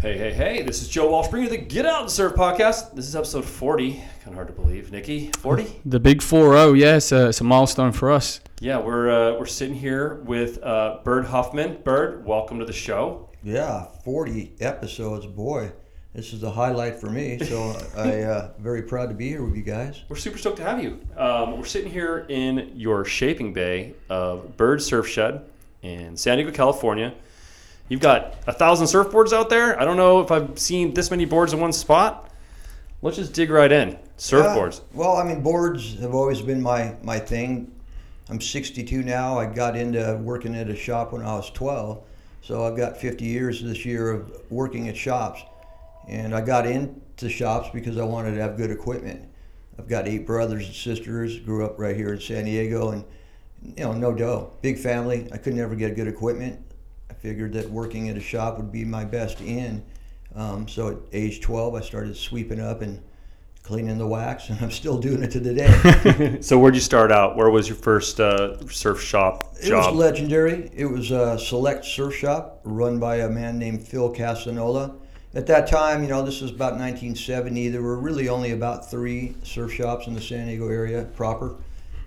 Hey, hey, hey, this is Joe Walsh bringing you the Get Out and Surf podcast. This is episode 40. Kind of hard to believe. Nikki, 40? The big 4-0, yeah, it's a, it's a milestone for us. Yeah, we're, uh, we're sitting here with uh, Bird Huffman. Bird, welcome to the show. Yeah, 40 episodes, boy. This is the highlight for me, so I uh, very proud to be here with you guys. We're super stoked to have you. Um, we're sitting here in your shaping bay of Bird Surf Shed in San Diego, California. You've got a thousand surfboards out there. I don't know if I've seen this many boards in one spot. Let's just dig right in. Surfboards. Yeah, well, I mean, boards have always been my, my thing. I'm 62 now. I got into working at a shop when I was 12. So I've got 50 years this year of working at shops. And I got into shops because I wanted to have good equipment. I've got eight brothers and sisters, grew up right here in San Diego, and you know, no dough. Big family. I could never get good equipment figured that working at a shop would be my best in. Um, so at age 12, I started sweeping up and cleaning the wax, and I'm still doing it to the day. so where'd you start out? Where was your first uh, surf shop job? It was legendary. It was a select surf shop run by a man named Phil Castagnola. At that time, you know, this was about 1970. There were really only about three surf shops in the San Diego area proper,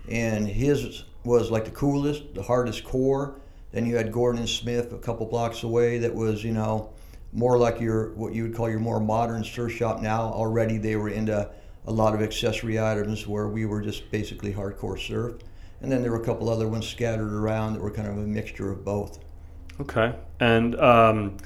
and his was like the coolest, the hardest core then you had Gordon Smith a couple blocks away that was, you know, more like your what you would call your more modern surf shop now. Already they were into a lot of accessory items where we were just basically hardcore surf. And then there were a couple other ones scattered around that were kind of a mixture of both. Okay. And um,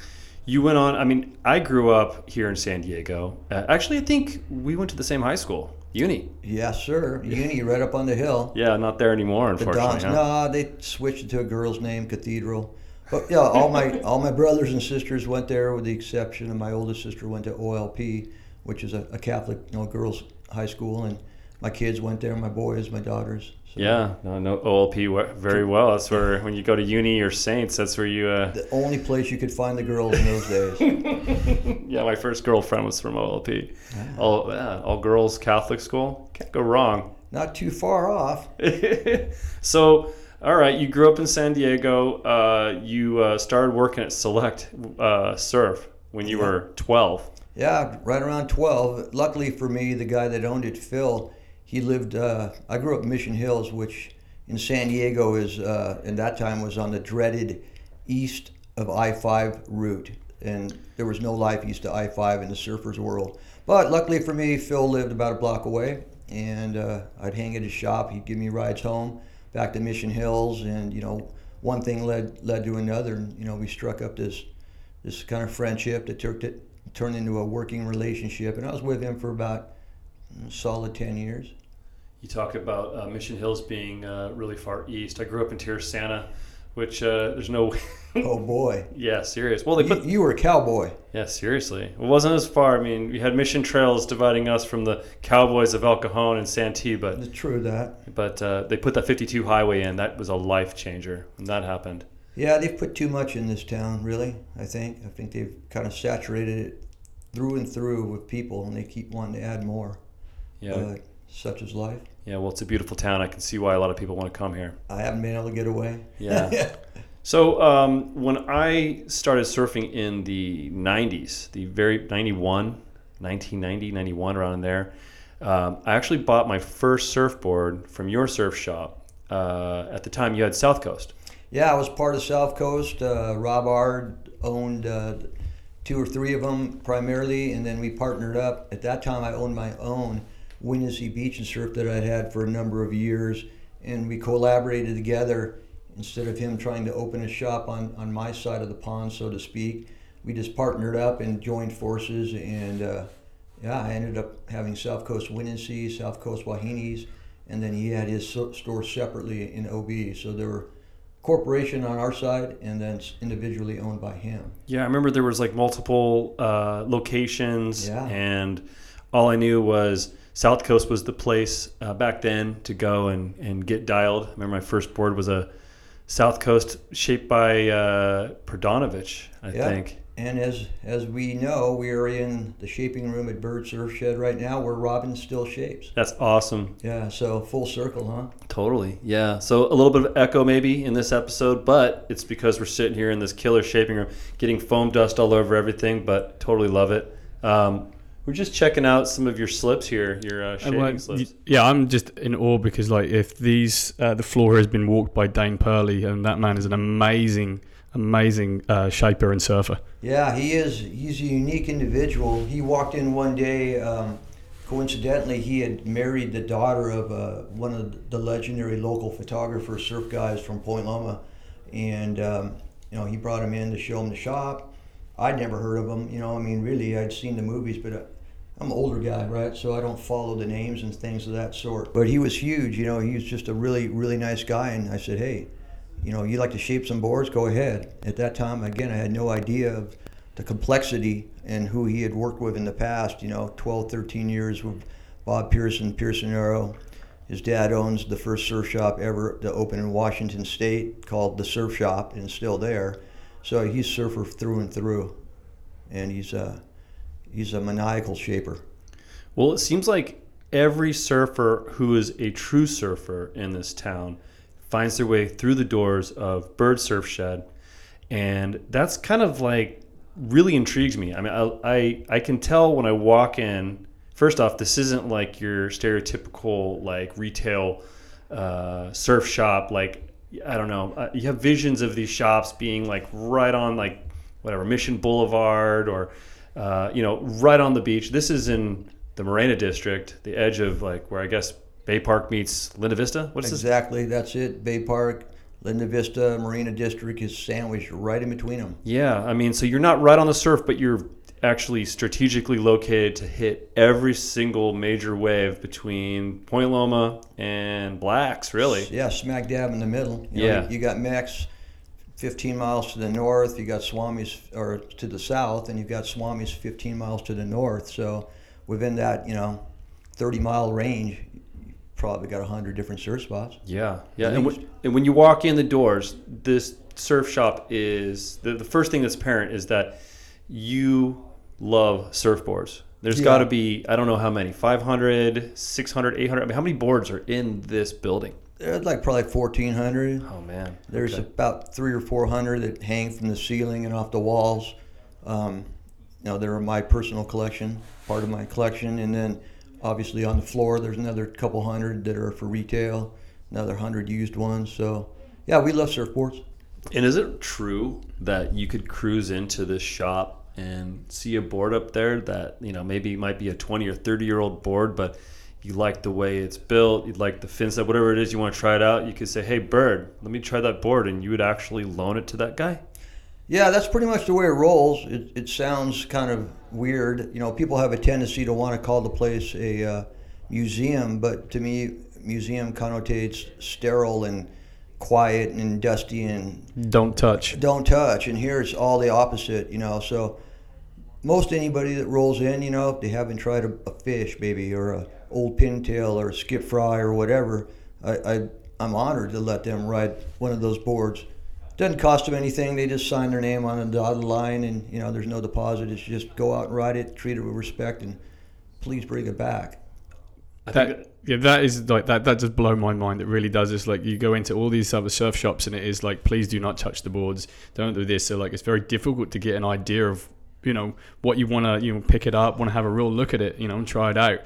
you went on, I mean, I grew up here in San Diego. Uh, actually, I think we went to the same high school. Uni. Yes, sir. Uni, right up on the hill. Yeah, not there anymore, unfortunately. The Dons, huh? no, they switched it to a girl's name, Cathedral. But yeah, all my all my brothers and sisters went there, with the exception of my oldest sister went to OLP, which is a, a Catholic, you know, girls' high school, and my kids went there, my boys, my daughters. Yeah, no, no OLP very well. That's where when you go to uni or Saints, that's where you. Uh... The only place you could find the girls in those days. yeah, my first girlfriend was from OLP. All yeah, all girls Catholic school. Can't go wrong. Not too far off. so, all right, you grew up in San Diego. Uh, you uh, started working at Select uh, Surf when you yeah. were 12. Yeah, right around 12. Luckily for me, the guy that owned it, Phil he lived. Uh, I grew up in Mission Hills, which in San Diego is, uh, in that time, was on the dreaded east of I-5 route, and there was no life east of I-5 in the surfers' world. But luckily for me, Phil lived about a block away, and uh, I'd hang at his shop. He'd give me rides home back to Mission Hills, and you know, one thing led led to another, and you know, we struck up this this kind of friendship that turned it turned into a working relationship, and I was with him for about solid 10 years. You talk about uh, Mission Hills being uh, really far east. I grew up in Tierrasanta, which uh, there's no. oh boy. Yeah, serious. Well, they put. You, you, were a cowboy. Yeah, seriously. It wasn't as far. I mean, we had mission trails dividing us from the cowboys of El Cajon and Santee, but. It's true that. But uh, they put that 52 highway in. That was a life changer when that happened. Yeah, they've put too much in this town. Really, I think. I think they've kind of saturated it through and through with people, and they keep wanting to add more. Yeah. Uh, such is life. Yeah, well, it's a beautiful town. I can see why a lot of people want to come here. I haven't been able to get away. Yeah. so um, when I started surfing in the 90s, the very 91, 1990, 91, around there, um, I actually bought my first surfboard from your surf shop. Uh, at the time, you had South Coast. Yeah, I was part of South Coast. Uh, Rob Ard owned uh, two or three of them primarily, and then we partnered up. At that time, I owned my own Windansea Beach and Surf that I'd had for a number of years, and we collaborated together. Instead of him trying to open a shop on, on my side of the pond, so to speak, we just partnered up and joined forces. And uh, yeah, I ended up having South Coast Windansea, South Coast Wahinis, and then he had his store separately in OB. So there were corporation on our side and then individually owned by him. Yeah, I remember there was like multiple uh, locations, yeah. and all I knew was South Coast was the place uh, back then to go and, and get dialed. I remember my first board was a South Coast shaped by uh, Prodanovich, I yeah. think. And as as we know, we are in the shaping room at Bird Surf Shed right now, where Robin still shapes. That's awesome. Yeah, so full circle, huh? Totally. Yeah. So a little bit of echo maybe in this episode, but it's because we're sitting here in this killer shaping room, getting foam dust all over everything, but totally love it. Um, we're just checking out some of your slips here, your uh, And, like, slips. yeah, I'm just in awe because like if these uh, the floor has been walked by Dane Perlee, and that man is an amazing, amazing uh, shaper and surfer. Yeah, he is. He's a unique individual. He walked in one day. Um, coincidentally, he had married the daughter of uh, one of the legendary local photographers, surf guys from Point Loma, and um, you know he brought him in to show him the shop. I'd never heard of him. You know, I mean, really, I'd seen the movies, but. Uh, I'm an older guy, right? So I don't follow the names and things of that sort. But he was huge, you know. He was just a really, really nice guy, and I said, "Hey, you know, you like to shape some boards? Go ahead." At that time, again, I had no idea of the complexity and who he had worked with in the past. You know, 12, 13 years with Bob Pearson, Pearson Arrow. His dad owns the first surf shop ever to open in Washington State called the Surf Shop, and still there. So he's surfer through and through, and he's a he's a maniacal shaper. Well, it seems like every surfer who is a true surfer in this town finds their way through the doors of Bird Surf Shed, and that's kind of like really intrigues me. I mean, I I, I can tell when I walk in. First off, this isn't like your stereotypical like retail uh, surf shop. Like I don't know, uh, you have visions of these shops being like right on like whatever Mission Boulevard or uh, you know right on the beach. This is in the Morena district, the edge of like where I guess Bay Park meets Linda Vista. What is this? Exactly, that's it. Bay Park, Linda Vista, Morena District is sandwiched right in between them. Yeah, I mean, so you're not right on the surf, but you're actually strategically located to hit every single major wave between Point Loma and Blacks, really. Yeah, smack dab in the middle. You know, Yeah. you got Max 15 miles to the north, you got Swami's, or to the south, and you've got Swami's 15 miles to the north. So within that, you know, 30 mile range, you probably got 100 different surf spots. Yeah, yeah. And, w- and when you walk in the doors, this surf shop is the, the first thing that's apparent is that you love surfboards. There's Yeah. got to be, I don't know how many, 500, 600, 800. I mean, how many boards are in this building? There's like probably 1,400. Oh, man. There's Okay. about three or four hundred that hang from the ceiling and off the walls. Um, you know, they're my personal collection, part of my collection, and then obviously on the floor there's another couple hundred that are for retail, another hundred used ones. So, yeah, we love surfboards. And is it true that you could cruise into this shop and see a board up there that, you know, maybe might be a 20 or 30 year old board, but you like the way it's built, you like the fin set, whatever it is you want to try it out, you could say, hey, Bird, let me try that board, and you would actually loan it to that guy? Yeah, that's pretty much the way it rolls. It, it sounds kind of weird. You know, people have a tendency to want to call the place a uh, museum, but to me, museum connotates sterile and quiet and dusty and Don't touch. don't touch. And here it's all the opposite, you know. So most anybody that rolls in, you know, if they haven't tried a, a fish, maybe, or a old pintail or skip fry or whatever, I, I I'm honored to let them ride one of those boards. Doesn't cost them anything. They just sign their name on a dotted line, and you know, there's no deposit. It's just go out and ride it, treat it with respect, and please bring it back. I think That, yeah, that is like that. That just blow my mind. It really does. It's like you go into all these other surf shops, and it is like, please do not touch the boards. Don't do this. So like, it's very difficult to get an idea of you know what you want to you know pick it up, want to have a real look at it, you know, and try it out.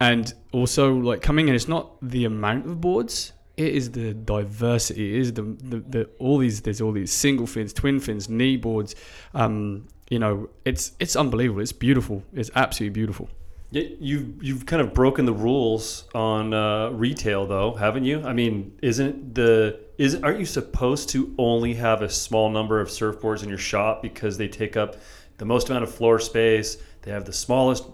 And also like coming in, it's not the amount of boards. It is the diversity. It is the, the, the all these. There's all these single fins, twin fins, knee boards. Um, you know, it's it's unbelievable. It's beautiful. It's absolutely beautiful. Yeah, you've you've kind of broken the rules on uh, retail, though, haven't you? I mean, isn't the is aren't you supposed to only have a small number of surfboards in your shop because they take up the most amount of floor space, they have the smallest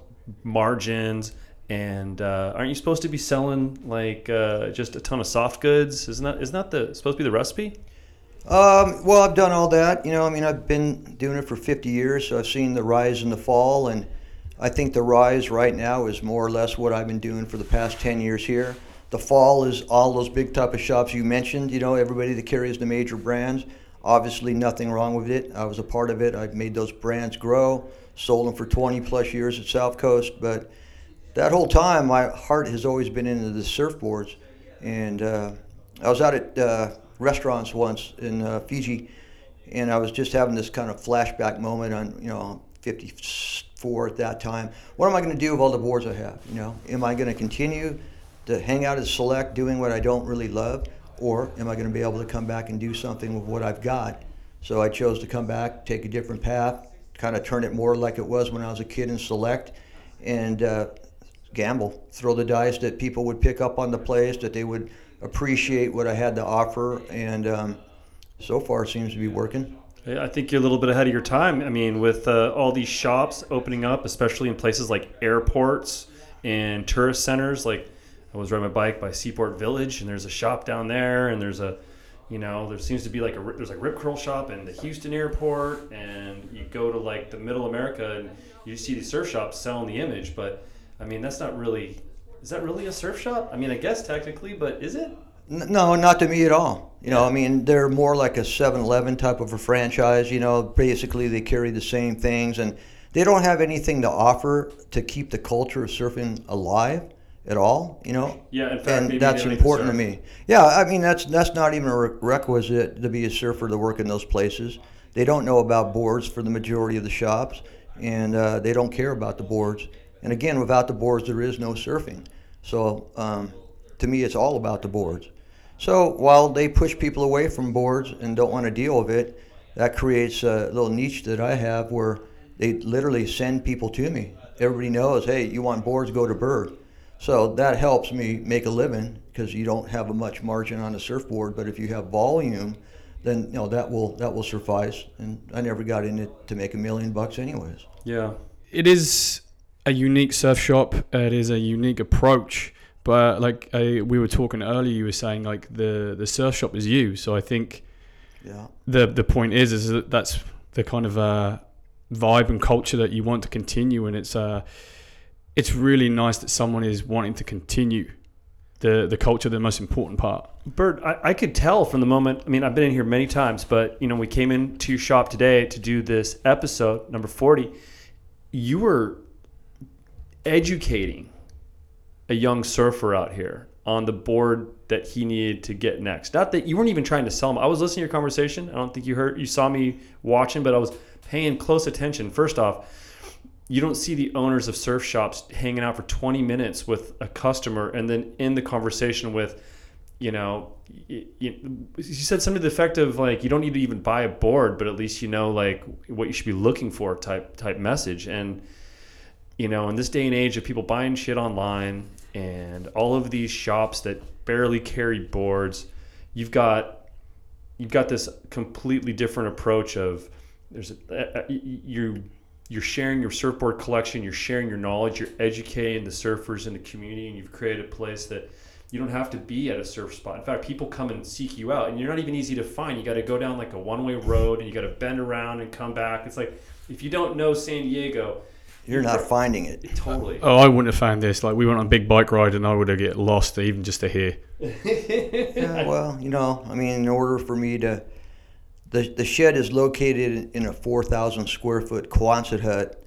margins, and uh, aren't you supposed to be selling like uh, just a ton of soft goods? Isn't that isn't that the supposed to be the recipe? Um, well, I've done all that. You know, I mean, I've been doing it for 50 years, so I've seen the rise and the fall, and I think the rise right now is more or less what I've been doing for the past 10 years here. The fall is all those big type of shops you mentioned. You know, everybody that carries the major brands. Obviously, nothing wrong with it. I was a part of it. I've made those brands grow, sold them for 20 plus years at South Coast. But that whole time, my heart has always been into the surfboards. And uh, I was out at uh, restaurants once in uh, Fiji, and I was just having this kind of flashback moment on, you know, 54 at that time. What am I going to do with all the boards I have? You know, am I going to continue to hang out at Select doing what I don't really love, or am I going to be able to come back and do something with what I've got? So I chose to come back, take a different path, kind of turn it more like it was when I was a kid in Select, and uh, gamble, throw the dice that people would pick up on the plays, that they would appreciate what I had to offer, and um, so far it seems to be working. I think you're a little bit ahead of your time. I mean, with uh, all these shops opening up, especially in places like airports and tourist centers. Like, I was riding my bike by Seaport Village, and there's a shop down there, and there's a, you know, there seems to be like a there's like Rip Curl shop in the Houston airport, and you go to like the Middle America, and you see these surf shops selling the image, but I mean, that's not really. Is that really a surf shop? I mean, I guess technically, but is it? No, not to me at all. You know, I mean, they're more like a 7-Eleven type of a franchise. You know, basically they carry the same things, and they don't have anything to offer to keep the culture of surfing alive at all. You know. Yeah, in fact, and that's important to me. Yeah, I mean that's that's not even a requisite to be a surfer to work in those places. They don't know about boards for the majority of the shops, and uh, they don't care about the boards. And again, without the boards, there is no surfing. So um, to me, it's all about the boards. So while they push people away from boards and don't want to deal with it, that creates a little niche that I have where they literally send people to me. Everybody knows, hey, you want boards, go to Bird. So that helps me make a living because you don't have a much margin on a surfboard. But if you have volume, then you know that will that will suffice. And I never got in it to make a million bucks, anyways. Yeah. it is a unique surf shop. It is a unique approach. But like I, we were talking earlier, you were saying like the the surf shop is you. So I think Yeah. the the point is is that that's the kind of uh, vibe and culture that you want to continue, and it's uh, it's really nice that someone is wanting to continue the the culture, the most important part. Bird, I, I could tell from the moment. I mean, I've been in here many times, but you know, we came into your shop today to do this episode number forty. You were educating a young surfer out here on the board that he needed to get next. Not that you weren't even trying to sell him. I was listening to your conversation. I don't think you heard, you saw me watching, but I was paying close attention. First off, you don't see the owners of surf shops hanging out for 20 minutes with a customer and then in the conversation with you know you, you, you said something to the effect of like you don't need to even buy a board but at least you know like what you should be looking for type type message and you know in this day and age of people buying shit online and all of these shops that barely carry boards you've got you've got this completely different approach of there's a, you you're sharing your surfboard collection you're sharing your knowledge you're educating the surfers in the community and you've created a place that you don't have to be at a surf spot. In fact people come and seek you out and you're not even easy to find. You got to go down like a one-way road and you got to bend around and come back. It's like if you don't know san diego You're not finding it. totally Oh, I wouldn't have found this. Like we went on a big bike ride, and I would have get lost even just to hear. Yeah, well, you know, I mean, in order for me to, the, the shed is located in a 4,000 square foot Quonset hut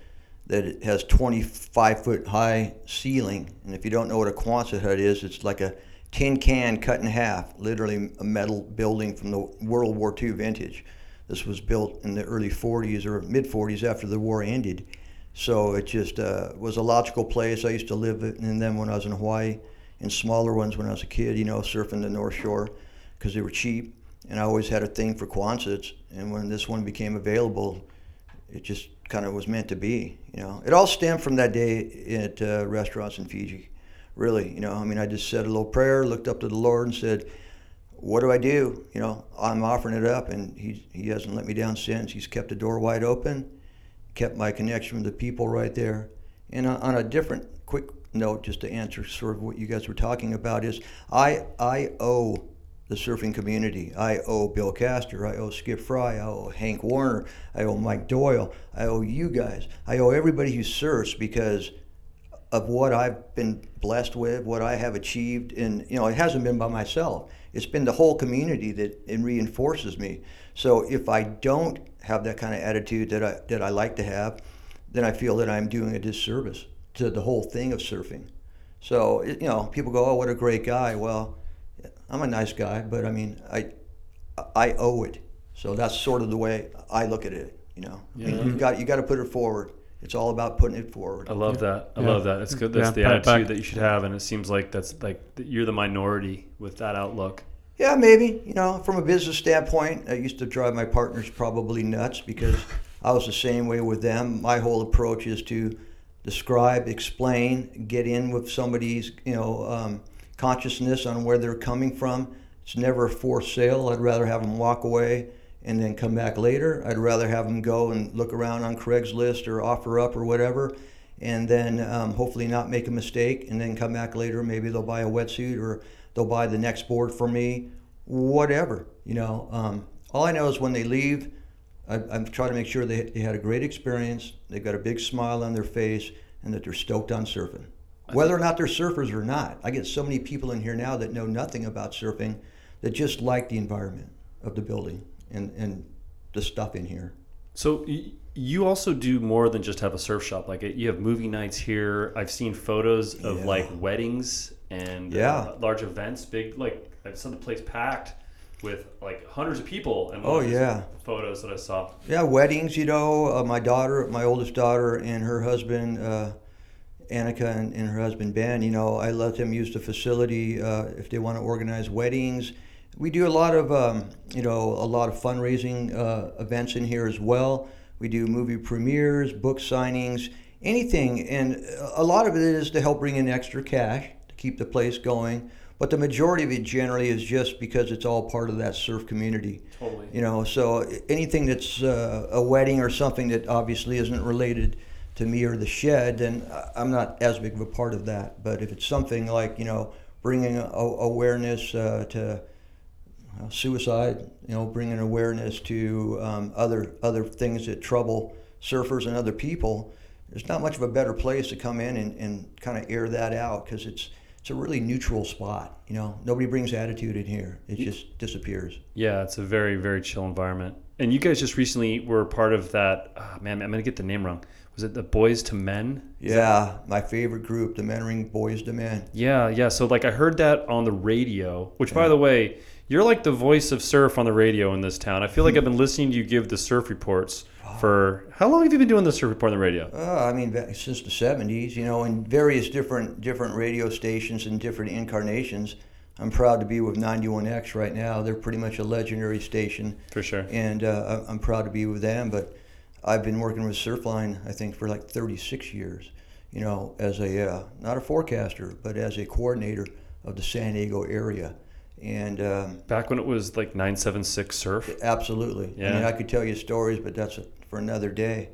that has 25 foot high ceiling. And if you don't know what a Quonset hut is, it's like a tin can cut in half, literally a metal building from the World War II vintage. This was built in the early 40s or mid 40s after the war ended. So it just uh, was a logical place. I used to live in them when I was in Hawaii, and smaller ones when I was a kid. You know, surfing the North Shore because they were cheap, and I always had a thing for Quonsets. And when this one became available, it just kind of was meant to be. You know, it all stemmed from that day at uh, restaurants in Fiji. Really, you know, I mean, I just said a little prayer, looked up to the Lord, and said, "What do I do?" You know, I'm offering it up, and he he hasn't let me down since. He's kept the door wide open kept my connection with the people right there. And on a different quick note, just to answer sort of what you guys were talking about, is I I owe the surfing community. I owe Bill Caster. I owe Skip Fry. I owe Hank Warner. I owe Mike Doyle. I owe you guys. I owe everybody who surfs because of what I've been blessed with, what I have achieved, and you know, it hasn't been by myself. it's been the whole community that it reinforces me. So if I don't have that kind of attitude that I that I like to have, then I feel that I'm doing a disservice to the whole thing of surfing. So you know, people go, "Oh, what a great guy." Well, I'm a nice guy, but I mean, I I owe it. So that's sort of the way I look at it. You know, I mean, you got you got to put it forward. It's all about putting it forward. I love that. I Yeah. love that. That's good. That's Yeah, the attitude that you should have, and it seems like that's like you're the minority with that outlook. Yeah, maybe. You know, from a business standpoint, I used to drive my partners probably nuts because I was the same way with them. My whole approach is to describe, explain, get in with somebody's, you know, um, consciousness on where they're coming from. It's never a forced sale. I'd rather have them walk away and then come back later. I'd rather have them go and look around on Craigslist or OfferUp or whatever, and then um, hopefully not make a mistake and then come back later. Maybe they'll buy a wetsuit or they'll buy the next board for me, whatever. You know, um, all I know is when they leave, I, I'm trying to make sure they, they had a great experience, they've got a big smile on their face, and that they're stoked on surfing. Whether or not they're surfers or not, I get so many people in here now that know nothing about surfing that just like the environment of the building and, and the stuff in here. So you also do more than just have a surf shop. Like you have movie nights here. I've seen photos of Yeah. like weddings and Yeah. uh, large events. Big like I saw the place packed with like hundreds of people. And Oh, yeah. photos that I saw. Yeah, weddings, you know, uh, my daughter, my oldest daughter, and her husband, uh, Annika, and, and her husband, Ben, you know, I let them use the facility uh, if they want to organize weddings. We do a lot of, um, you know, a lot of fundraising uh, events in here as well. We do movie premieres, book signings, anything. And a lot of it is to help bring in extra cash to keep the place going. But the majority of it generally is just because it's all part of that surf community. Totally. You know, so anything that's uh, a wedding or something that obviously isn't related to me or the shed, then I'm not as big of a part of that. But if it's something like, you know, bringing a, awareness uh, to uh, suicide, you know, bringing awareness to um, other other things that trouble surfers and other people, there's not much of a better place to come in and, and kind of air that out because it's it's a really neutral spot. You know, nobody brings attitude in here; it just disappears. Yeah, it's a very very chill environment. And you guys just recently were part of that. ah, man, I'm gonna get the name wrong. Was it the Boys to Men? Yeah, my favorite group, the Mentoring Boys to Men. Yeah, yeah. So like I heard that on the radio, which by the way, you're like the voice of surf on the radio in this town. I feel like I've been listening to you give the surf reports for how long have you been doing the surf report on the radio? Uh, I mean, since the '70s, you know, in various different different radio stations and different incarnations. I'm proud to be with 91X right now. They're pretty much a legendary station, For sure. and uh, I'm proud to be with them. But I've been working with Surfline, I think, for like 36 years. You know, as a uh, not a forecaster, but as a coordinator of the San Diego area, and um, Back when it was like 976 surf. Absolutely. I mean, I could tell you stories, but that's for another day.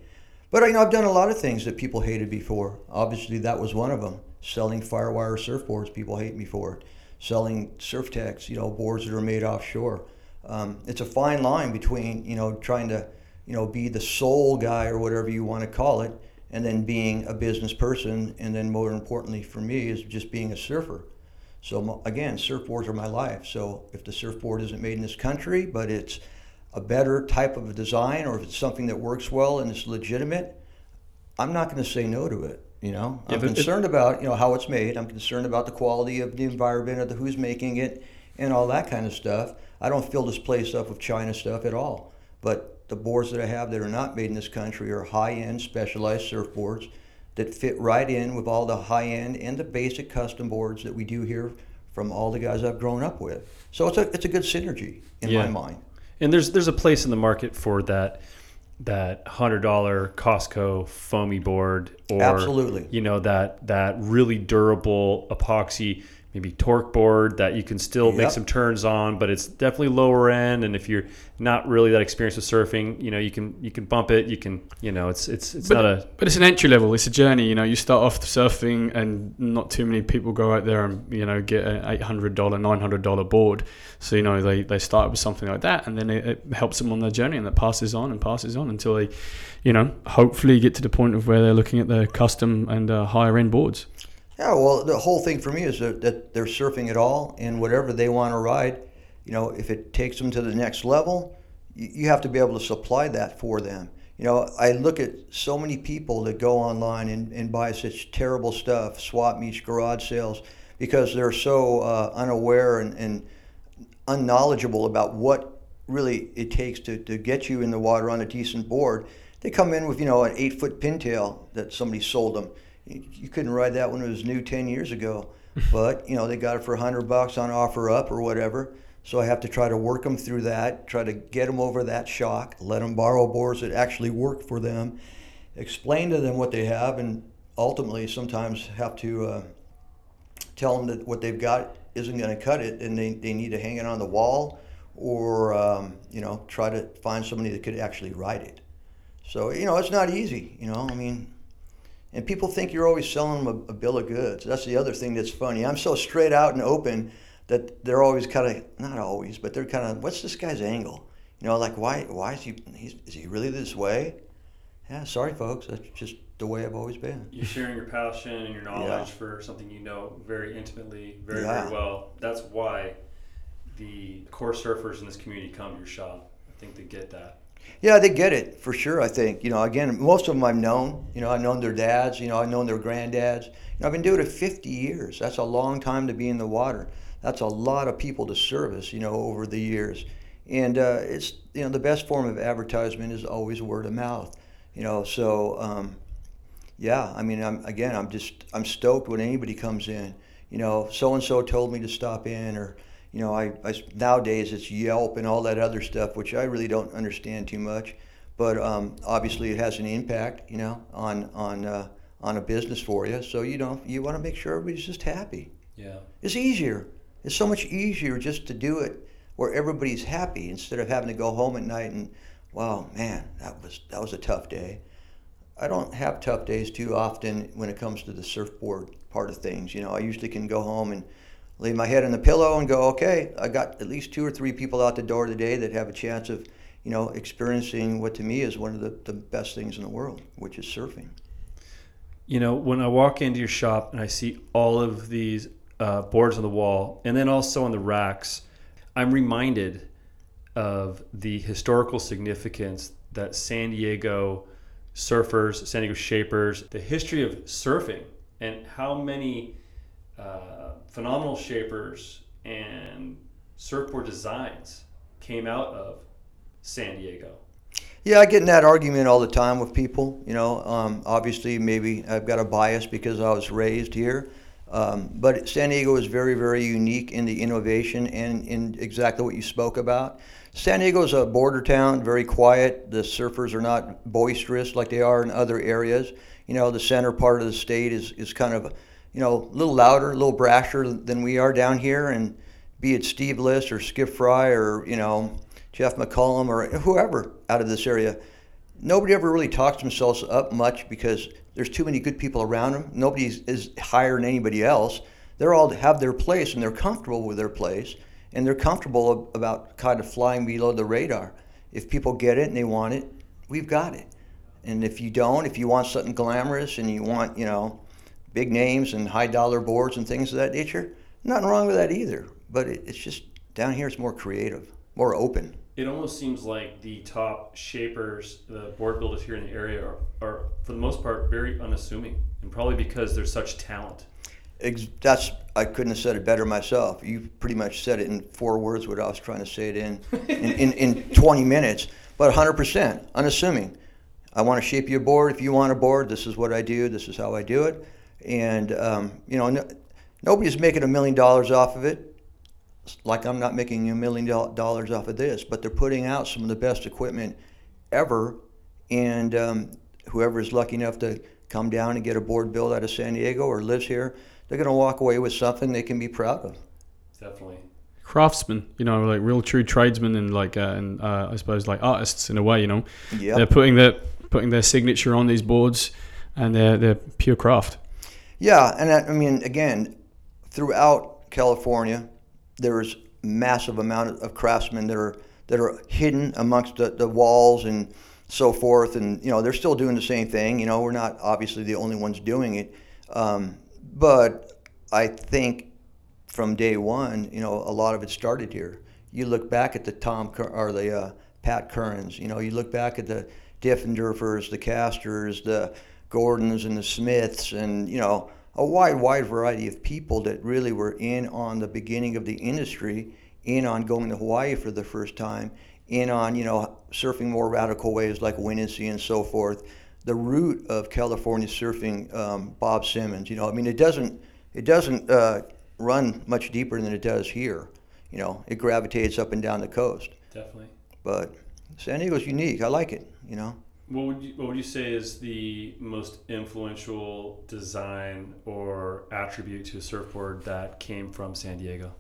But you know, I've done a lot of things that people hated before. Obviously, that was one of them. Selling firewire surfboards, people hate me for it. Selling surf techs, you know, boards that are made offshore. Um, it's a fine line between you know trying to you know be the soul guy or whatever you want to call it, and then being a business person, and then more importantly for me is just being a surfer. So again, surfboards are my life. So if the surfboard isn't made in this country, but it's a better type of a design, or if it's something that works well and it's legitimate, I'm not going to say no to it. You know, I'm Yeah, concerned about you know how it's made. I'm concerned about the quality of the environment, of the who's making it, and all that kind of stuff. I don't fill this place up with China stuff at all. But the boards that I have that are not made in this country are high-end, specialized surfboards that fit right in with all the high-end and the basic custom boards that we do here from all the guys I've grown up with. So it's a it's a good synergy in Yeah. my mind. And there's there's a place in the market for that that hundred dollar Costco foamy board or Absolutely. you know that that really durable epoxy maybe torque board that you can still make some turns on but it's definitely lower end and if you're not really that experienced with surfing you know you can you can bump it you can you know it's it's it's But, not a but it's an entry level. It's a journey. You know, you start off surfing, and not too many people go out there and you know get an eight hundred dollar, nine hundred dollar board. So you know they, they start with something like that, and then it, it helps them on their journey, and that passes on and passes on until they, you know, hopefully get to the point of where they're looking at their custom and uh, higher end boards. Yeah, well, the whole thing for me is that, they're surfing it all, and whatever they want to ride, you know, if it takes them to the next level, you, you have to be able to supply that for them. You know, I look at so many people that go online and, and buy such terrible stuff, swap meets, garage sales, because they're so uh, unaware and, and unknowledgeable about what really it takes to, to get you in the water on a decent board. They come in with, you know, an eight foot pintail that somebody sold them. You, couldn't ride that when it was new 10 years ago. but, you know, they got it for 100 bucks on OfferUp or whatever. So I have to try to work them through that, try to get them over that shock, let them borrow boards that actually work for them, explain to them what they have, and ultimately sometimes have to uh, tell them that what they've got isn't going to cut it and they, they need to hang it on the wall or, um, you know, try to find somebody that could actually ride it. So, you know, it's not easy, you know, I mean, and people think you're always selling them a, a bill of goods. That's the other thing that's funny. I'm so straight out and open that they're always kind of not always, but they're kind of what's this guy's angle? You know, like why why is he he's, is he really this way? Yeah, sorry folks, that's just the way I've always been. You're sharing your passion and your knowledge yeah. for something you know very intimately, very yeah. very well. That's why the core surfers in this community come to your shop. I think they get that. Yeah, they get it for sure. I think you know. Again, most of them I've known. You know, I've known their dads. You know, I've known their granddads. You know, I've been doing it 50 years. That's a long time to be in the water that's a lot of people to service, you know, over the years. And uh, it's, you know, the best form of advertisement is always word of mouth, you know. So, um, yeah, I mean, I'm, again, I'm just, I'm stoked when anybody comes in, you know, so and so told me to stop in, or, you know, I, I, nowadays it's Yelp and all that other stuff, which I really don't understand too much. But um, obviously, it has an impact, you know, on on uh, on a business for you. So you know, you want to make sure everybody's just happy. Yeah, it's easier. It's so much easier just to do it where everybody's happy instead of having to go home at night and, wow, man, that was that was a tough day. I don't have tough days too often when it comes to the surfboard part of things. You know, I usually can go home and lay my head on the pillow and go, okay, I got at least two or three people out the door today that have a chance of, you know, experiencing what to me is one of the, the best things in the world, which is surfing. You know, when I walk into your shop and I see all of these uh, boards on the wall, and then also on the racks, I'm reminded of the historical significance that San Diego surfers, San Diego shapers, the history of surfing, and how many uh, phenomenal shapers and surfboard designs came out of San Diego. Yeah, I get in that argument all the time with people. You know, um, obviously, maybe I've got a bias because I was raised here. Um, but San Diego is very, very unique in the innovation and in exactly what you spoke about. San Diego is a border town, very quiet. The surfers are not boisterous like they are in other areas. You know, the center part of the state is, is kind of, you know, a little louder, a little brasher than we are down here. And be it Steve Lis or Skip Fry or, you know, Jeff McCallum or whoever out of this area, nobody ever really talks themselves up much because there's too many good people around them. Nobody is higher than anybody else. They're all have their place and they're comfortable with their place and they're comfortable about kind of flying below the radar. If people get it and they want it, we've got it. And if you don't, if you want something glamorous and you want, you know, big names and high dollar boards and things of that nature, nothing wrong with that either. But it, it's just down here, it's more creative, more open it almost seems like the top shapers, the board builders here in the area are, are for the most part, very unassuming, and probably because there's such talent. That's I couldn't have said it better myself. You pretty much said it in four words what I was trying to say it in in, in, in 20 minutes. But 100% unassuming. I want to shape your board. If you want a board, this is what I do. This is how I do it. And um, you know, no, nobody's making a million dollars off of it like I'm not making a million dollars off of this, but they're putting out some of the best equipment ever. And um, whoever is lucky enough to come down and get a board built out of San Diego or lives here, they're going to walk away with something they can be proud of. Definitely. Craftsmen, you know, like real true tradesmen and like, uh, and uh, I suppose like artists in a way, you know, yep. they're putting their putting their signature on these boards, and they're they're pure craft. Yeah, and I, I mean, again, throughout California, there's massive amount of craftsmen that are that are hidden amongst the, the walls and so forth and you know they're still doing the same thing you know we're not obviously the only ones doing it um, But I think from day one, you know, a lot of it started here. You look back at the Tom or the uh, Pat Currens. You know, you look back at the Diffenderfers, the Casters, the Gordons, and the Smiths, and you know, a wide, wide variety of people that really were in on the beginning of the industry, in on going to Hawaii for the first time, in on you know surfing more radical waves like Windansea and so forth. The root of California surfing, um, Bob Simmons. You know, I mean, it doesn't it doesn't uh, run much deeper than it does here. You know, it gravitates up and down the coast. Definitely. But San Diego's unique. I like it. You know. What would you What would you say is the most influential design or attribute to a surfboard that came from San Diego?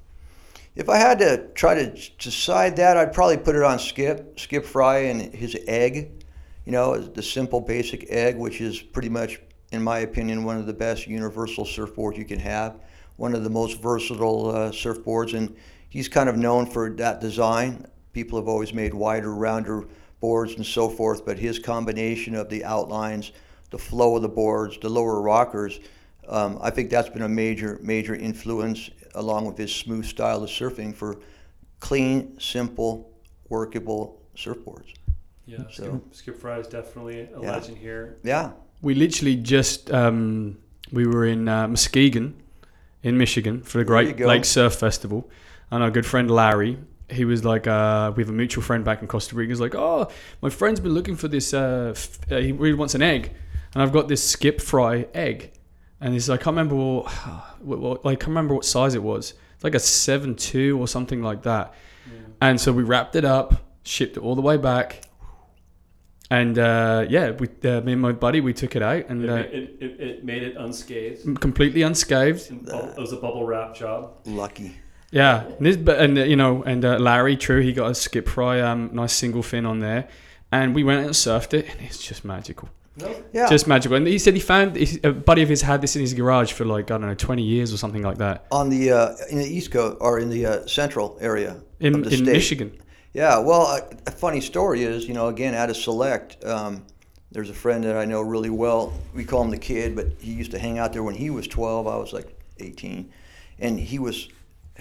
If I had to try to decide that, I'd probably put it on Skip, Skip Fry and his egg. You know, the simple basic egg, which is pretty much, in my opinion, one of the best universal surfboards you can have. One of the most versatile uh, surfboards, and he's kind of known for that design. People have always made wider, rounder boards and so forth, but his combination of the outlines, the flow of the boards, the lower rockers, um, I think that's been a major, major influence along with his smooth style of surfing for clean, simple, workable surfboards. Yeah, So- Skip, Skip Fry is definitely a Yeah. legend here. Yeah, We literally just um, we were in uh, Muskegon, in Michigan, for the Great. Lake Surf Festival, and our good friend Larry. He was like, uh, we have a mutual friend back in Costa Rica. He's like, oh, my friend's been looking for this. Uh, f- uh, he really wants an egg, and I've got this skip fry egg, and he's like, I can't remember what, what, what like, I can't remember what size it was. It's like a seven two or something like that. And so we wrapped it up, shipped it all the way back, and uh, yeah, we, uh, me and my buddy, we took it out and It, uh, it, it, it made it unscathed. completely unscathed. It was a bubble wrap job. lucky. Yeah, and, this, and uh, you know, and uh, Larry, true, he got a skip fry, um, nice single fin on there, and we went and surfed it, and it's just magical, No, Yeah. just magical. And he said he found he- a buddy of his had this in his garage for like I don't know, twenty years or something like that on the uh, in the East Coast or in the uh, central area in of the in state. Michigan. Yeah, well, a, a funny story is, you know, again, at a select, um, there's a friend that I know really well. We call him the kid, but he used to hang out there when he was 12. I was like 18, and he was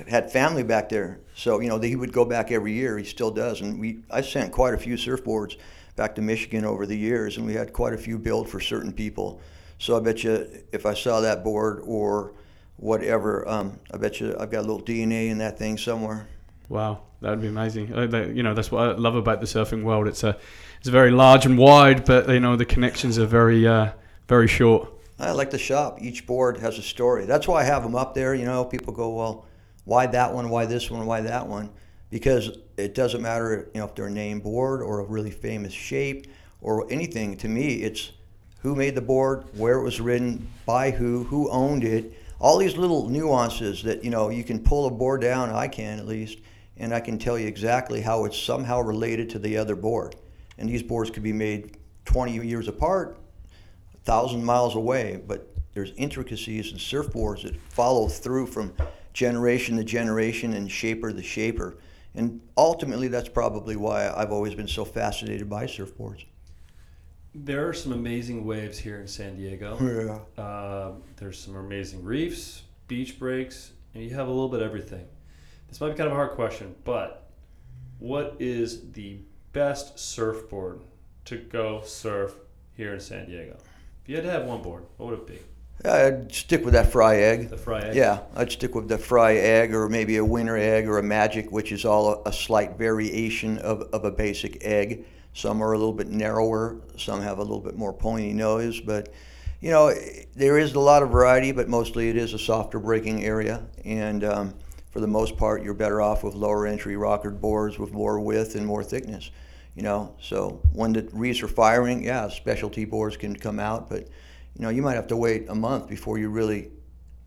had family back there. So you know, he would go back every year. He still does, and we I sent quite a few surfboards back to Michigan over the years, and we had quite a few built for certain people. So I bet you, if I saw that board or whatever, um, I bet you I've got a little DNA in that thing somewhere. Wow, that would be amazing. Uh, you know, that's what I love about the surfing world. It's a it's very large and wide, but you know the connections are very uh, very short. I like the shop. Each board has a story. That's why I have them up there. You know, people go, well, why that one? Why this one? Why that one? Because it doesn't matter, you know, if they're a name board or a really famous shape or anything. To me, it's who made the board, where it was written, by who, who owned it. All these little nuances that you know you can pull a board down. I can at least, and I can tell you exactly how it's somehow related to the other board. And these boards could be made 20 years apart, thousand miles away, but there's intricacies in surfboards that follow through from generation to generation and shaper to shaper. And ultimately, that's probably why I've always been so fascinated by surfboards. there are some amazing waves here in San Diego. Yeah. Uh, there's some amazing reefs, beach breaks, and you have a little bit of everything. This might be kind of a hard question, but what is the best surfboard to go surf here in San Diego? If you had to have one board, what would it be? I'd stick with that fry egg. The Fry Egg? Yeah, I'd stick with the fry egg or maybe a winter egg or a magic, which is all a, a slight variation of, of a basic egg. Some are a little bit narrower, some have a little bit more pointy nose, but you know, there is a lot of variety, but mostly it is a softer breaking area. And um, for the most part, you're better off with lower entry rockered boards with more width and more thickness. You know, so when the reefs are firing, yeah, specialty boards can come out, but you know, you might have to wait a month before you really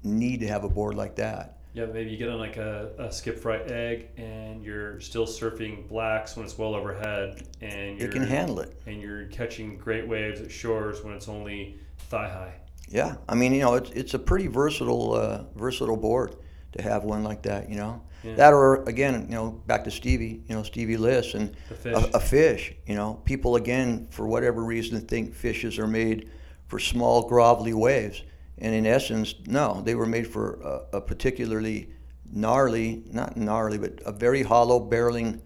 need to have a board like that. Yeah, maybe you get on like a, a skip fry egg and you're still surfing blacks when it's well overhead and you're can handle it. and you're catching great waves at shores when it's only thigh high. Yeah, I mean, you know, it's it's a pretty versatile uh, versatile board to have one like that. You know, Yeah. that or again, you know, back to Stevie, you know, Stevie Lis and fish. a, a fish. You know, people again for whatever reason think fishes are made for small grovelly waves, And in essence, no, they were made for a, a particularly gnarly, not gnarly, but a very hollow barreling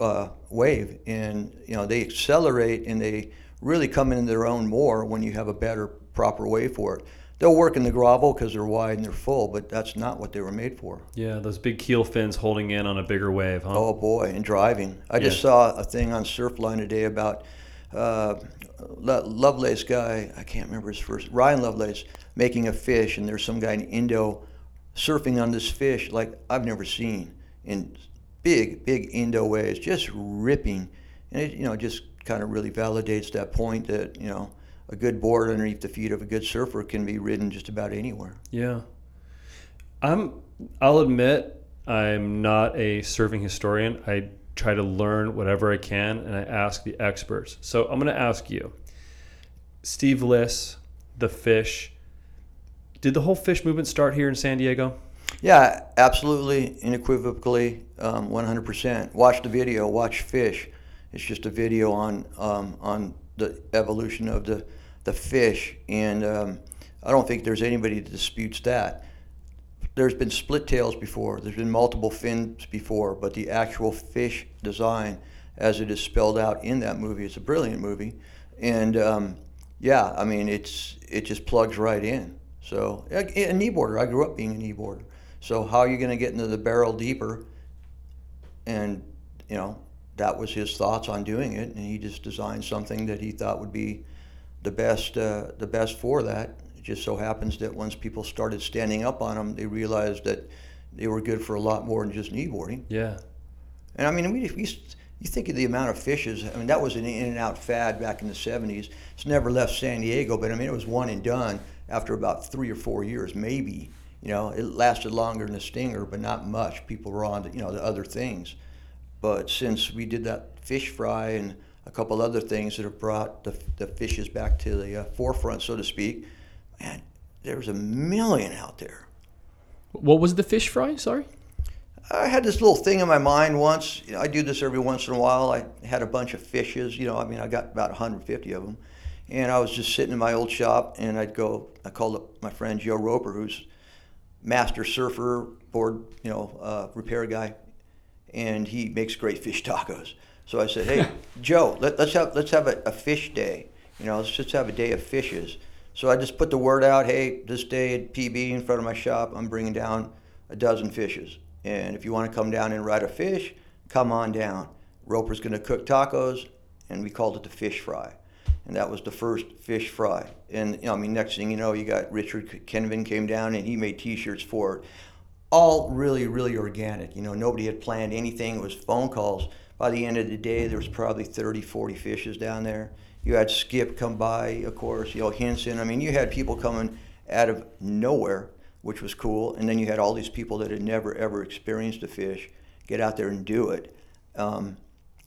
uh, wave. And, you know, they accelerate and they really come into their own more when you have a better, proper wave for it. They'll work in the gravel because they're wide and they're full, but that's not what they were made for. Yeah, those big keel fins holding in on a bigger wave, huh? Oh boy, and driving. I just saw a thing on Surfline today about uh, Lovelace guy. I can't remember his first. Ryan Lovelace making a fish, and there's some guy in Indo surfing on this fish like I've never seen in big, big Indo waves, just ripping, and it you know just kind of really validates that point that you know a good board underneath the feet of a good surfer can be ridden just about anywhere. Yeah. I'm I'll admit I'm not a surfing historian. I try to learn whatever I can and I ask the experts. So I'm going to ask you. Steve Lis, the fish. Did the whole fish movement start here in San Diego? Yeah, absolutely, unequivocally, um, 100%. Watch the video, watch Fish. It's just a video on um, on the evolution of the the fish, and um, I don't think there's anybody that disputes that. There's been split tails before. There's been multiple fins before, but the actual fish design, as it is spelled out in that movie, it's a brilliant movie, and um, yeah, I mean it's it just plugs right in. So a kneeboarder. I grew up being a kneeboarder. So how are you going to get into the barrel deeper? And you know that was his thoughts on doing it, and he just designed something that he thought would be the best uh, the best for that. Just so happens that once people started standing up on them, they realized that they were good for a lot more than just kneeboarding. Yeah. And I mean, we, we you think of the amount of fishes. I mean, that was an in and out fad back in the '70s. It's never left San Diego, but I mean, it was one and done after about three or four years, maybe. You know, it lasted longer than the stinger, but not much. People were on to, you know the other things. But since we did that fish fry and a couple other things that have brought the, the fishes back to the uh, forefront, so to speak. Man, there's a million out there. What was the fish fry? Sorry. I had this little thing in my mind once. You know, I do this every once in a while. I had a bunch of fishes. You know, I mean, I got about 150 of them, and I was just sitting in my old shop, and I'd go. I called up my friend Joe Roper, who's master surfer, board, you know, uh, repair guy, and he makes great fish tacos. So I said, "Hey, Joe, let, us have let's have a, a, fish day. You know, let's just have a day of fishes." So I just put the word out, "Hey, this day at PB in front of my shop, I'm bringing down a dozen fishes, and if you want to come down and ride a fish, come on down." Roper's going to cook tacos, and we called it the fish fry, and that was the first fish fry. And you know, I mean, next thing you know, you got Richard Kenvin came down and he made T-shirts for it. All really, really organic. You know, nobody had planned anything. It was phone calls by the end of the day, there was probably 30, 40 fishes down there. You had Skip come by, of course, you know, Henson. I mean, you had people coming out of nowhere, which was cool. And then you had all these people that had never, ever experienced a fish get out there and do it. Um,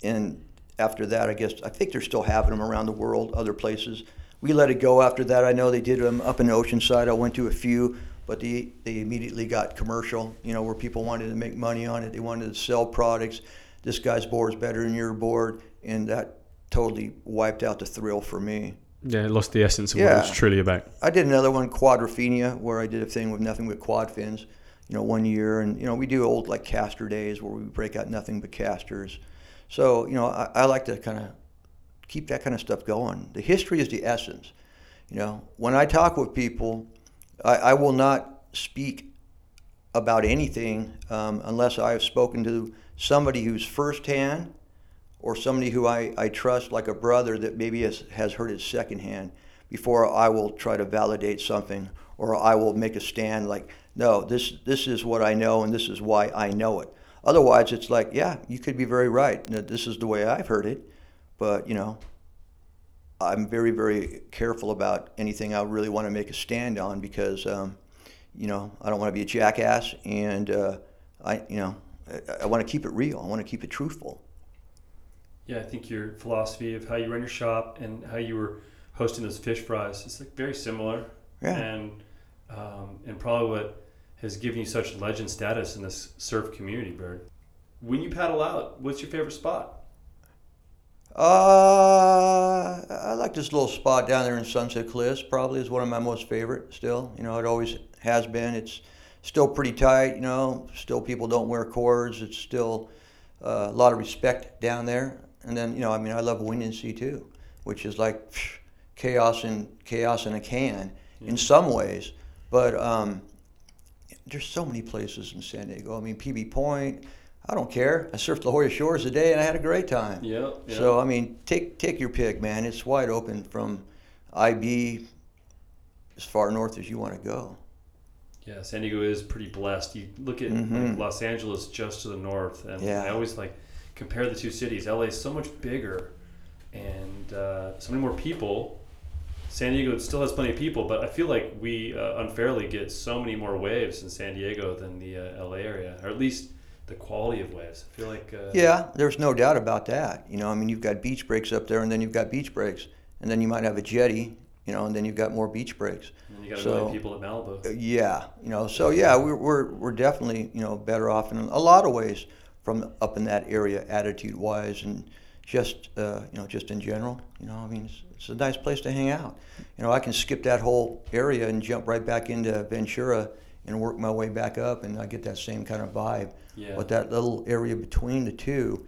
and after that, I guess, I think they're still having them around the world, other places. We let it go after that. I know they did them up in Oceanside. I went to a few, but they, they immediately got commercial, you know, where people wanted to make money on it. They wanted to sell products this guy's board is better than your board, and that totally wiped out the thrill for me. Yeah, it lost the essence of yeah. what it's truly about. I did another one, Quadrophenia, where I did a thing with nothing but quad fins, you know, one year. And, you know, we do old like caster days where we break out nothing but casters. So, you know, I, I like to kind of keep that kind of stuff going. The history is the essence. You know, when I talk with people, I, I will not speak about anything um, unless I have spoken to somebody who's firsthand or somebody who I, I trust like a brother that maybe has, has heard it secondhand before I will try to validate something or I will make a stand like, no, this, this is what I know and this is why I know it. Otherwise, it's like, yeah, you could be very right. This is the way I've heard it. But, you know, I'm very, very careful about anything I really want to make a stand on because, um, you know, I don't want to be a jackass and, uh, I, you know, I, want to keep it real. I want to keep it truthful. Yeah, I think your philosophy of how you run your shop and how you were hosting those fish fries is like very similar. Yeah. And um, and probably what has given you such legend status in this surf community, Bird. When you paddle out, what's your favorite spot? Uh, I like this little spot down there in Sunset Cliffs. Probably is one of my most favorite. Still, you know, it always has been. It's still pretty tight. You know, still people don't wear cords. It's still uh, a lot of respect down there. And then, you know, I mean, I love Windansea too, which is like psh, chaos in chaos in a can in some ways. But um, there's so many places in San Diego. I mean, PB Point. I don't care. I surfed La Jolla Shores today and I had a great time. Yeah. yeah. So I mean, take take your pick, man. It's wide open from IB as far north as you want to go. Yeah, San Diego is pretty blessed. You look at Mhm. like, Los Angeles just to the north, and Yeah. I always like compare the two cities. LA is so much bigger, and uh, so many more people. San Diego still has plenty of people, but I feel like we uh, unfairly get so many more waves in San Diego than the uh, LA area, or at least the quality of waves. I feel like uh, Yeah, there's no doubt about that. You know, I mean, you've got beach breaks up there, and then you've got beach breaks, and then you might have a jetty. You know, and then you've got more beach breaks. and you got a so- million people at Malibu. Uh, Yeah, you know, so yeah, we're, we're, we're definitely, you know, better off in a lot of ways from up in that area attitude wise and just, uh, you know, just in general, you know, I mean, it's, it's a nice place to hang out. You know, I can skip that whole area and jump right back into Ventura and work my way back up and I get that same kind of vibe. Yeah. But that little area between the two,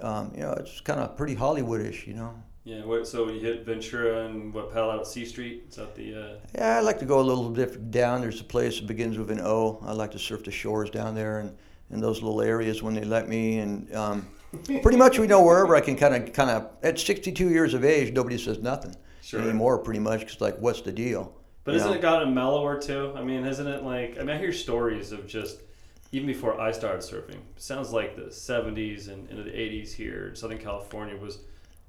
um, you know, it's kind of pretty Hollywoodish, you know. Yeah. What, so you hit Ventura and what out at C Street? Is that the? Uh, Yeah, I like to go a little bit down. There's a place that begins with an O. I like to surf the shores down there and in those little areas when they let me. And um, pretty much we know wherever I can kind of, kind of. At 62 years of age, nobody says nothing Sure. anymore. Pretty much, because like, what's the deal? But isn't know? it gotten mellower too? I mean, isn't it like? I mean, I hear stories of just even before I started surfing. Sounds like the '70s and into the '80s here in Southern California was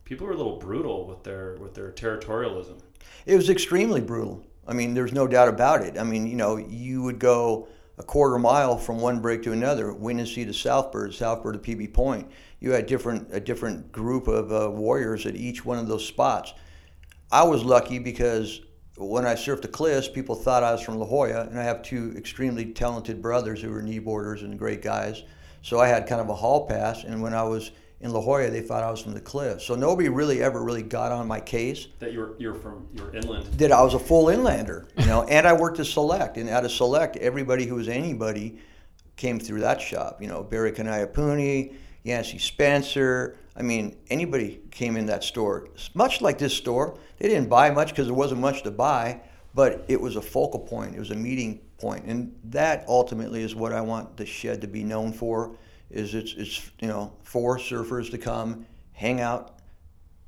people were a little brutal with their with their territorialism. It was extremely brutal. I mean, there's no doubt about it. I mean, you know, you would go a quarter mile from one break to another, Windansea to Southbird, Southbird to PB Point. You had different a different group of uh, warriors at each one of those spots. I was lucky because when I surfed the cliffs, people thought I was from La Jolla, and I have two extremely talented brothers who were kneeboarders and great guys. So I had kind of a hall pass, and when I was in La Jolla, they thought I was from the cliffs. So nobody really ever really got on my case That you're you're from you're inland. that I was a full inlander, you know, and I worked at Select, and out of Select, everybody who was anybody came through that shop. You know, Barry Kanaiaupuni, Yancey Spencer. I mean, anybody came in that store. Much like this store, they didn't buy much because there wasn't much to buy, but it was a focal point. It was a meeting point, and that ultimately is what I want the shed to be known for. Is it's it's you know for surfers to come, hang out,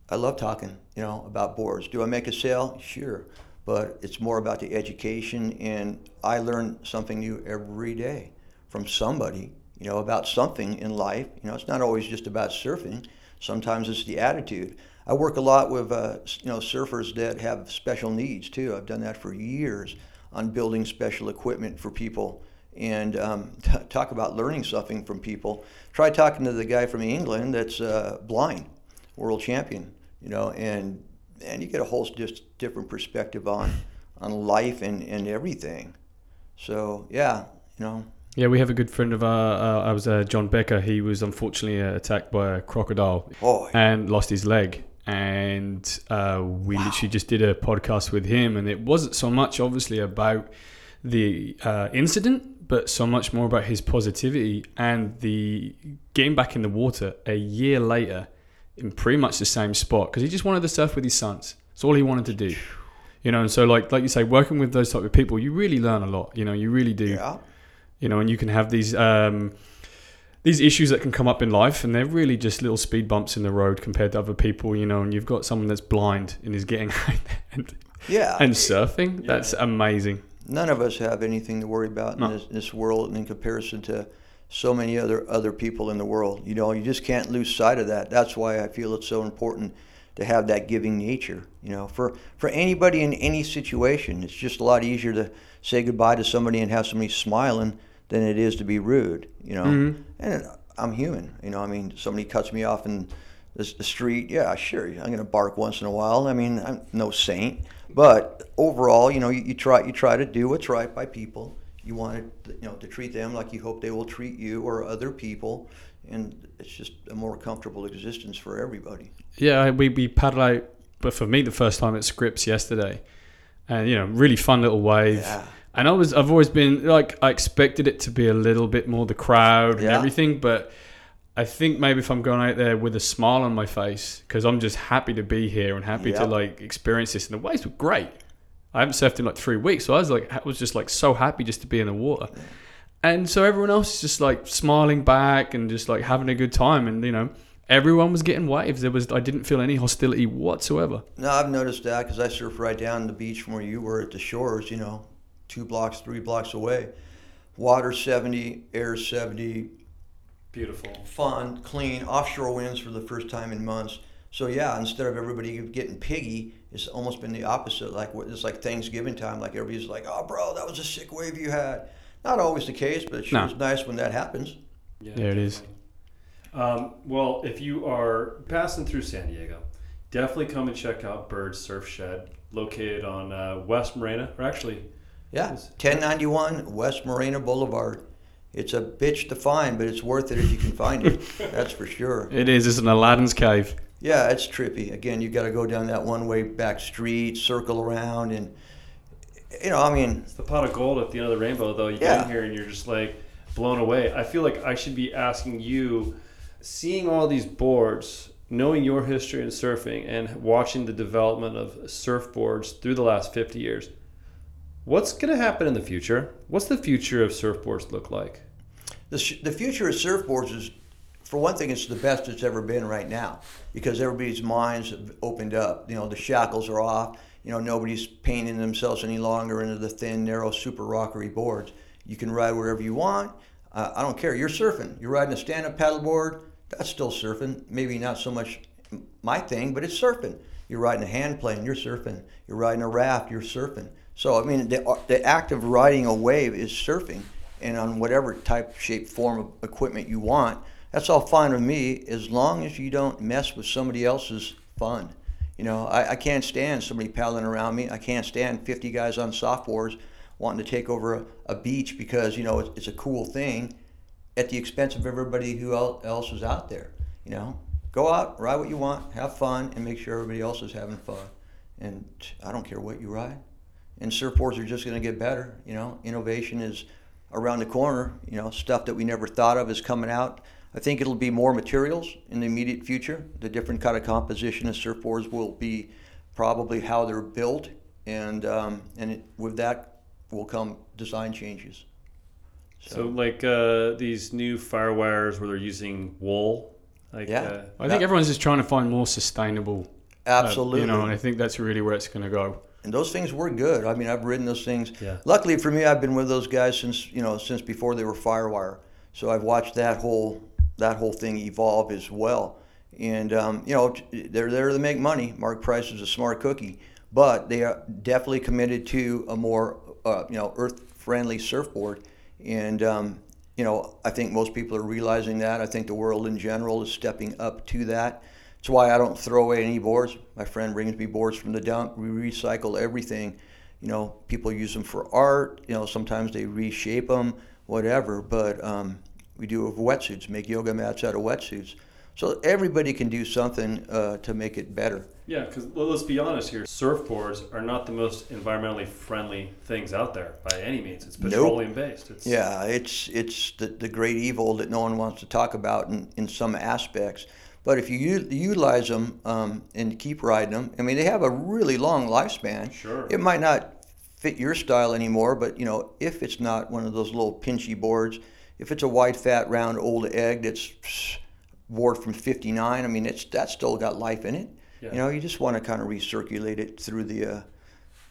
I love talking, you know, about boards. Do I make a sale? Sure, but it's more about the education, and I learn something new every day from somebody, you know, about something in life. You know, it's not always just about surfing. Sometimes it's the attitude. I work a lot with, uh, you know, surfers that have special needs too. I've done that for years on building special equipment for people and um, t- talk about learning something from people. Try talking to the guy from England that's uh, blind, world champion, you know, and and you get a whole just different perspective on on life and, and everything. So yeah, you know, Yeah, we have a good friend of our, uh, I was uh, John Becker. He was unfortunately uh, attacked by a crocodile boy, and lost his leg. And uh, we literally just did a podcast with him, and it wasn't so much obviously about the uh, incident, but so much more about his positivity and the getting back in the water a year later in pretty much the same spot because he just wanted to surf with his sons. That's all he wanted to do. You know, and so like like you say, working with those type of people, you really learn a lot. You know, you really do yeah, you know, and you can have these um, these issues that can come up in life, and they're really just little speed bumps in the road compared to other people, you know. And you've got someone that's blind and is getting and, yeah. and surfing. That's amazing. None of us have anything to worry about in No. this, this world in comparison to so many other other people in the world. You know, you just can't lose sight of that. That's why I feel it's so important to have that giving nature. You know, for for anybody in any situation, it's just a lot easier to say goodbye to somebody and have somebody smiling than it is to be rude. You know, Mm-hmm. and I'm human. You know, I mean, somebody cuts me off in the, the street. Yeah, sure, I'm going to bark once in a while. I mean, I'm no saint, but overall, you know, you, you try you try to do what's right by people. You want to, you know, to treat them like you hope they will treat you or other people, and it's just a more comfortable existence for everybody. Yeah, we we paddle out, but for me the first time at Scripps yesterday, and you know, really fun little wave. Yeah. And I was I've always been like I expected it to be a little bit more the crowd and everything, but I think maybe if I'm going out there with a smile on my face because I'm just happy to be here and happy to like experience this. And the waves were great. I haven't surfed in like three weeks, so I was like I was just like so happy just to be in the water. And so everyone else is just like smiling back and just like having a good time, and you know everyone was getting waves. There was I didn't feel any hostility whatsoever. No, I've noticed that because I surf right down the beach from where you were at the shores. You know, two blocks, three blocks away. Water seventy, air seventy, Beautiful. fun, clean, offshore winds for the first time in months. So yeah, instead of everybody getting piggy, it's almost been the opposite. Like it's like Thanksgiving time. Like everybody's like, "Oh, bro, that was a sick wave you had." Not always the case, but it's sure No. nice when that happens. Yeah, There it is. Um, well, if you are passing through San Diego, definitely come and check out Bird Surf Shed, located on uh, West Morena, or actually, Yeah, 1091 West Morena Boulevard. It's a bitch to find, but it's worth it if you can find it. That's for sure. It is. It's an Aladdin's cave. Yeah, it's trippy. Again, you got to go down that one-way back street, circle around, and you know, I mean, it's the pot of gold at the end of the rainbow, though. You Yeah. get in here and you're just like blown away. I feel like I should be asking you, seeing all these boards, knowing your history in surfing, and watching the development of surfboards through the last 50 years. What's going to happen in the future? What's the future of surfboards look like? The, the future of surfboards is, for one thing, it's the best it's ever been right now because everybody's minds have opened up. You know, the shackles are off. You know, nobody's painting themselves any longer into the thin, narrow, super rockery boards. You can ride wherever you want. Uh, I don't care. You're surfing. You're riding a stand-up paddleboard. That's still surfing. Maybe not so much my thing, but it's surfing. You're riding a hand plane. You're surfing. You're riding a raft. You're surfing. So I mean, the, the act of riding a wave is surfing, and on whatever type, shape, form of equipment you want. That's all fine with me as long as you don't mess with somebody else's fun. You know, I, I can't stand somebody paddling around me. I can't stand 50 guys on softboards wanting to take over a, a beach because you know it's, it's a cool thing at the expense of everybody who else is out there. You know, go out, ride what you want, have fun, and make sure everybody else is having fun. And I don't care what you ride. And surfboards are just going to get better. You know, innovation is around the corner. You know, stuff that we never thought of is coming out. I think it'll be more materials in the immediate future. The different kind of composition of surfboards will be probably how they're built, and um, and it, with that will come design changes. So, like uh, these new firewires where they're using wool. Like, Yeah. uh, I think everyone's just trying to find more sustainable. uh, Absolutely. you know, and I think that's really where it's going to go. And those things were good. I mean, I've ridden those things. Yeah. Luckily for me, I've been with those guys since you know since before they were Firewire. So I've watched that whole that whole thing evolve as well. And um, you know, they're there to make money. Mark Price is a smart cookie, but they are definitely committed to a more uh, you know earth-friendly surfboard. And um, you know, I think most people are realizing that. I think the world in general is stepping up to that. That's why I don't throw away any boards. My friend brings me boards from the dump. We recycle everything. You know, people use them for art. You know, sometimes they reshape them, whatever. But um, we do wetsuits, make yoga mats out of wetsuits. So everybody can do something uh, to make it better. Yeah, because let's be honest here, surfboards are not the most environmentally friendly things out there by any means. It's Nope. petroleum based. It's, Yeah, it's it's the, the great evil that no one wants to talk about in, in some aspects. But if you u- utilize them um, and keep riding them, I mean, they have a really long lifespan. Sure. It might not fit your style anymore, but you know, if it's not one of those little pinchy boards, if it's a white, fat, round, old egg that's board from '59, I mean, it's that's still got life in it. Yeah. You know, you just want to kind of recirculate it through the uh,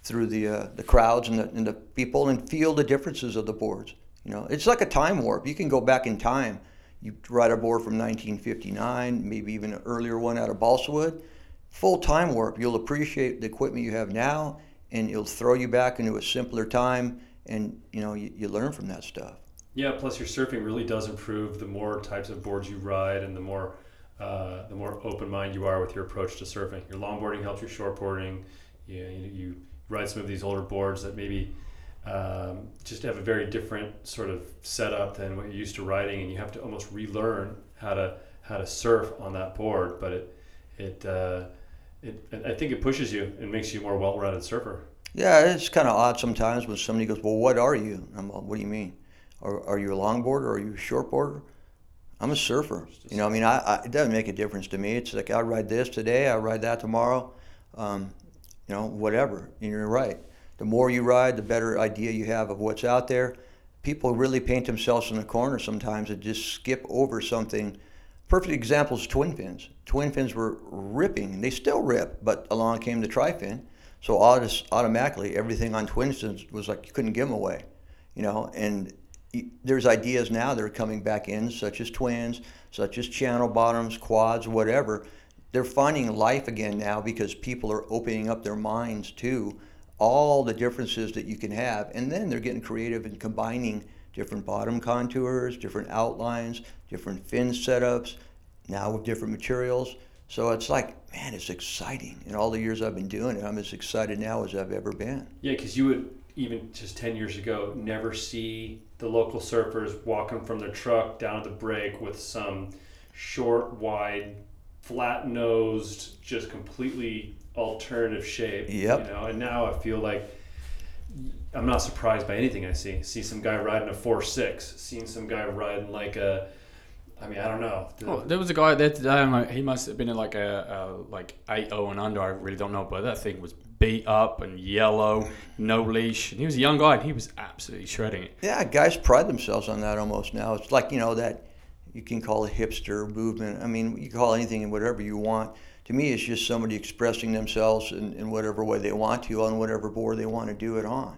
through the uh, the crowds and the, and the people and feel the differences of the boards. You know, it's like a time warp. You can go back in time. You ride a board from 1959, maybe even an earlier one out of balsa wood. Full time warp. You'll appreciate the equipment you have now, and it'll throw you back into a simpler time. And you know, you, you learn from that stuff. Yeah, plus your surfing really does improve the more types of boards you ride and the more uh, the more open mind you are with your approach to surfing. Your longboarding helps your shortboarding. You, you ride some of these older boards that maybe um, just have a very different sort of setup than what you're used to riding, and you have to almost relearn how to how to surf on that board. But it it uh, it I think it pushes you and makes you a more well-rounded surfer. Yeah, it's kind of odd sometimes when somebody goes, "Well, what are you?" I'm like, "What do you mean? Are, are you a longboarder or are you a shortboarder?" I'm a surfer. You know, I mean, I, I, it doesn't make a difference to me. It's like I ride this today, I ride that tomorrow. Um, you know, whatever. And you're right. The more you ride, the better idea you have of what's out there. People really paint themselves in the corner sometimes and just skip over something. Perfect example is twin fins. Twin fins were ripping, they still rip, but along came the tri-fin. So automatically, everything on twin fins was like you couldn't give them away, you know. And there's ideas now that are coming back in, such as twins, such as channel bottoms, quads, whatever. They're finding life again now because people are opening up their minds to all the differences that you can have. And then they're getting creative and combining different bottom contours, different outlines, different fin setups, now with different materials. So it's like, man, it's exciting. In all the years I've been doing it, I'm as excited now as I've ever been. Yeah, because you would even just 10 years ago never see the local surfers walking from their truck down to the break with some short, wide, flat nosed, just completely alternative shape. Yep. You know, and now I feel like I'm not surprised by anything I see. See some guy riding a four six, seeing some guy riding like a I mean, I don't know. Oh, there was a guy there today. I'm like, he must have been in like a, a like eight zero and under. I really don't know, but that thing was beat up and yellow, no leash. And he was a young guy, and he was absolutely shredding it. Yeah, guys pride themselves on that almost now. It's like you know that you can call it hipster movement. I mean, you call anything and whatever you want. To me, it's just somebody expressing themselves in, in whatever way they want to on whatever board they want to do it on.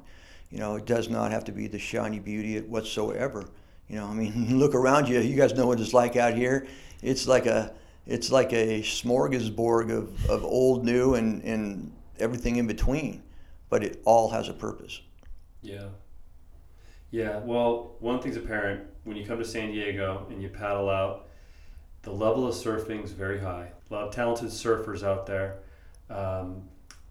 You know, it does not have to be the shiny beauty whatsoever. You know, I mean, look around you. You guys know what it's like out here. It's like a it's like a smorgasbord of, of old, new, and, and everything in between. But it all has a purpose. Yeah. Yeah. Well, one thing's apparent when you come to San Diego and you paddle out, the level of surfing is very high. A lot of talented surfers out there. Um,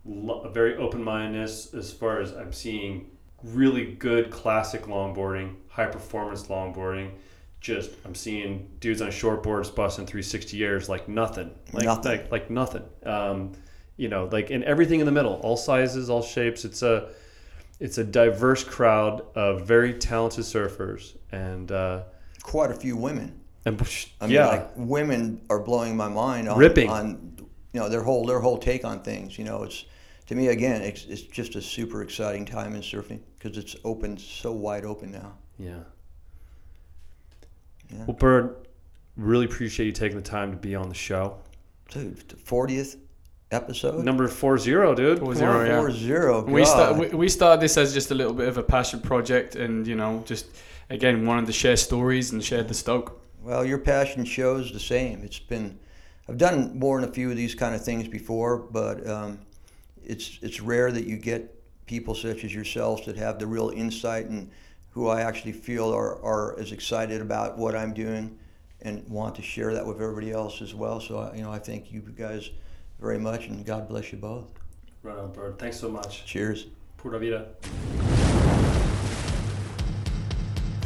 a very open mindedness as far as I'm seeing really good classic longboarding, high performance longboarding. Just I'm seeing dudes on shortboards busting 360 years like nothing, like nothing, like, like nothing. Um, you know, like in everything in the middle, all sizes, all shapes. It's a it's a diverse crowd of very talented surfers and uh, quite a few women. And I mean, yeah, like women are blowing my mind on, ripping on you know their whole their whole take on things. You know, it's to me again, it's, it's just a super exciting time in surfing because it's open so wide open now. Yeah. yeah. Well, Bird, really appreciate you taking the time to be on the show. Dude, the 40th episode. Number four zero, dude. Four zero, yeah. Four zero. We start we, we started this as just a little bit of a passion project, and you know, just again wanted to share stories and share the stoke. Well, your passion shows the same. It's been I've done more than a few of these kind of things before, but um, it's it's rare that you get people such as yourselves that have the real insight and who I actually feel are, are as excited about what I'm doing and want to share that with everybody else as well. So you know, I thank you guys very much, and God bless you both. Right on, Bird. Thanks so much. Cheers. Pura vida.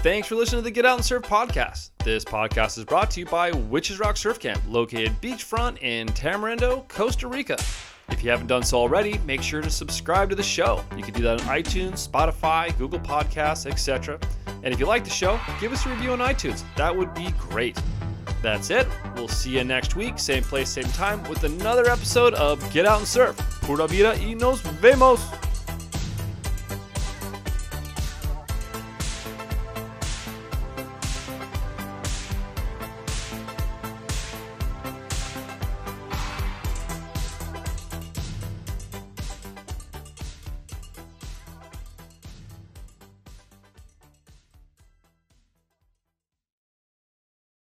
Thanks for listening to the Get Out and Surf podcast. This podcast is brought to you by Witches Rock Surf Camp, located beachfront in Tamarindo, Costa Rica. If you haven't done so already, make sure to subscribe to the show. You can do that on iTunes, Spotify, Google Podcasts, etc. And if you like the show, give us a review on iTunes. That would be great. That's it. We'll see you next week, same place, same time, with another episode of Get Out and Surf. Pura vida y nos vemos.